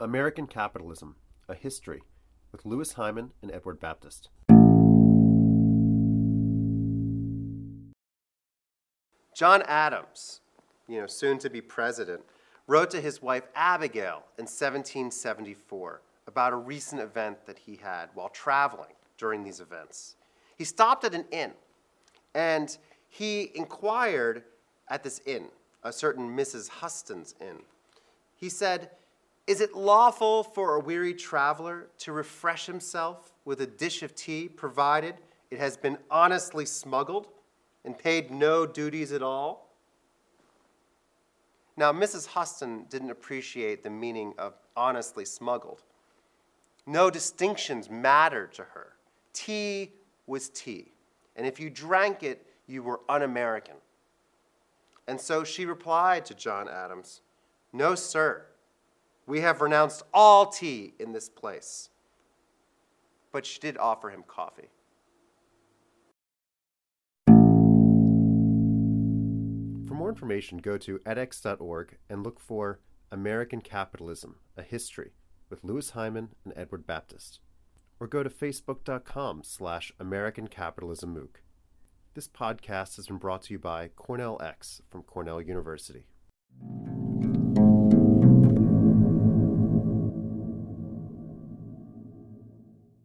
American Capitalism A History with Louis Hyman and Edward Baptist. John Adams, you know, soon to be president, wrote to his wife Abigail in 1774 about a recent event that he had while traveling during these events. He stopped at an inn and he inquired at this inn, a certain Mrs. Huston's inn. He said, Is it lawful for a weary traveler to refresh himself with a dish of tea provided it has been honestly smuggled and paid no duties at all? Now, Mrs. Huston didn't appreciate the meaning of honestly smuggled. No distinctions mattered to her. Tea was tea. And if you drank it, you were un American. And so she replied to John Adams No, sir. We have renounced all tea in this place. But she did offer him coffee. For more information, go to edX.org and look for American Capitalism, a History with Louis Hyman and Edward Baptist. Or go to facebook.com slash American Capitalism MOOC. This podcast has been brought to you by Cornell X from Cornell University.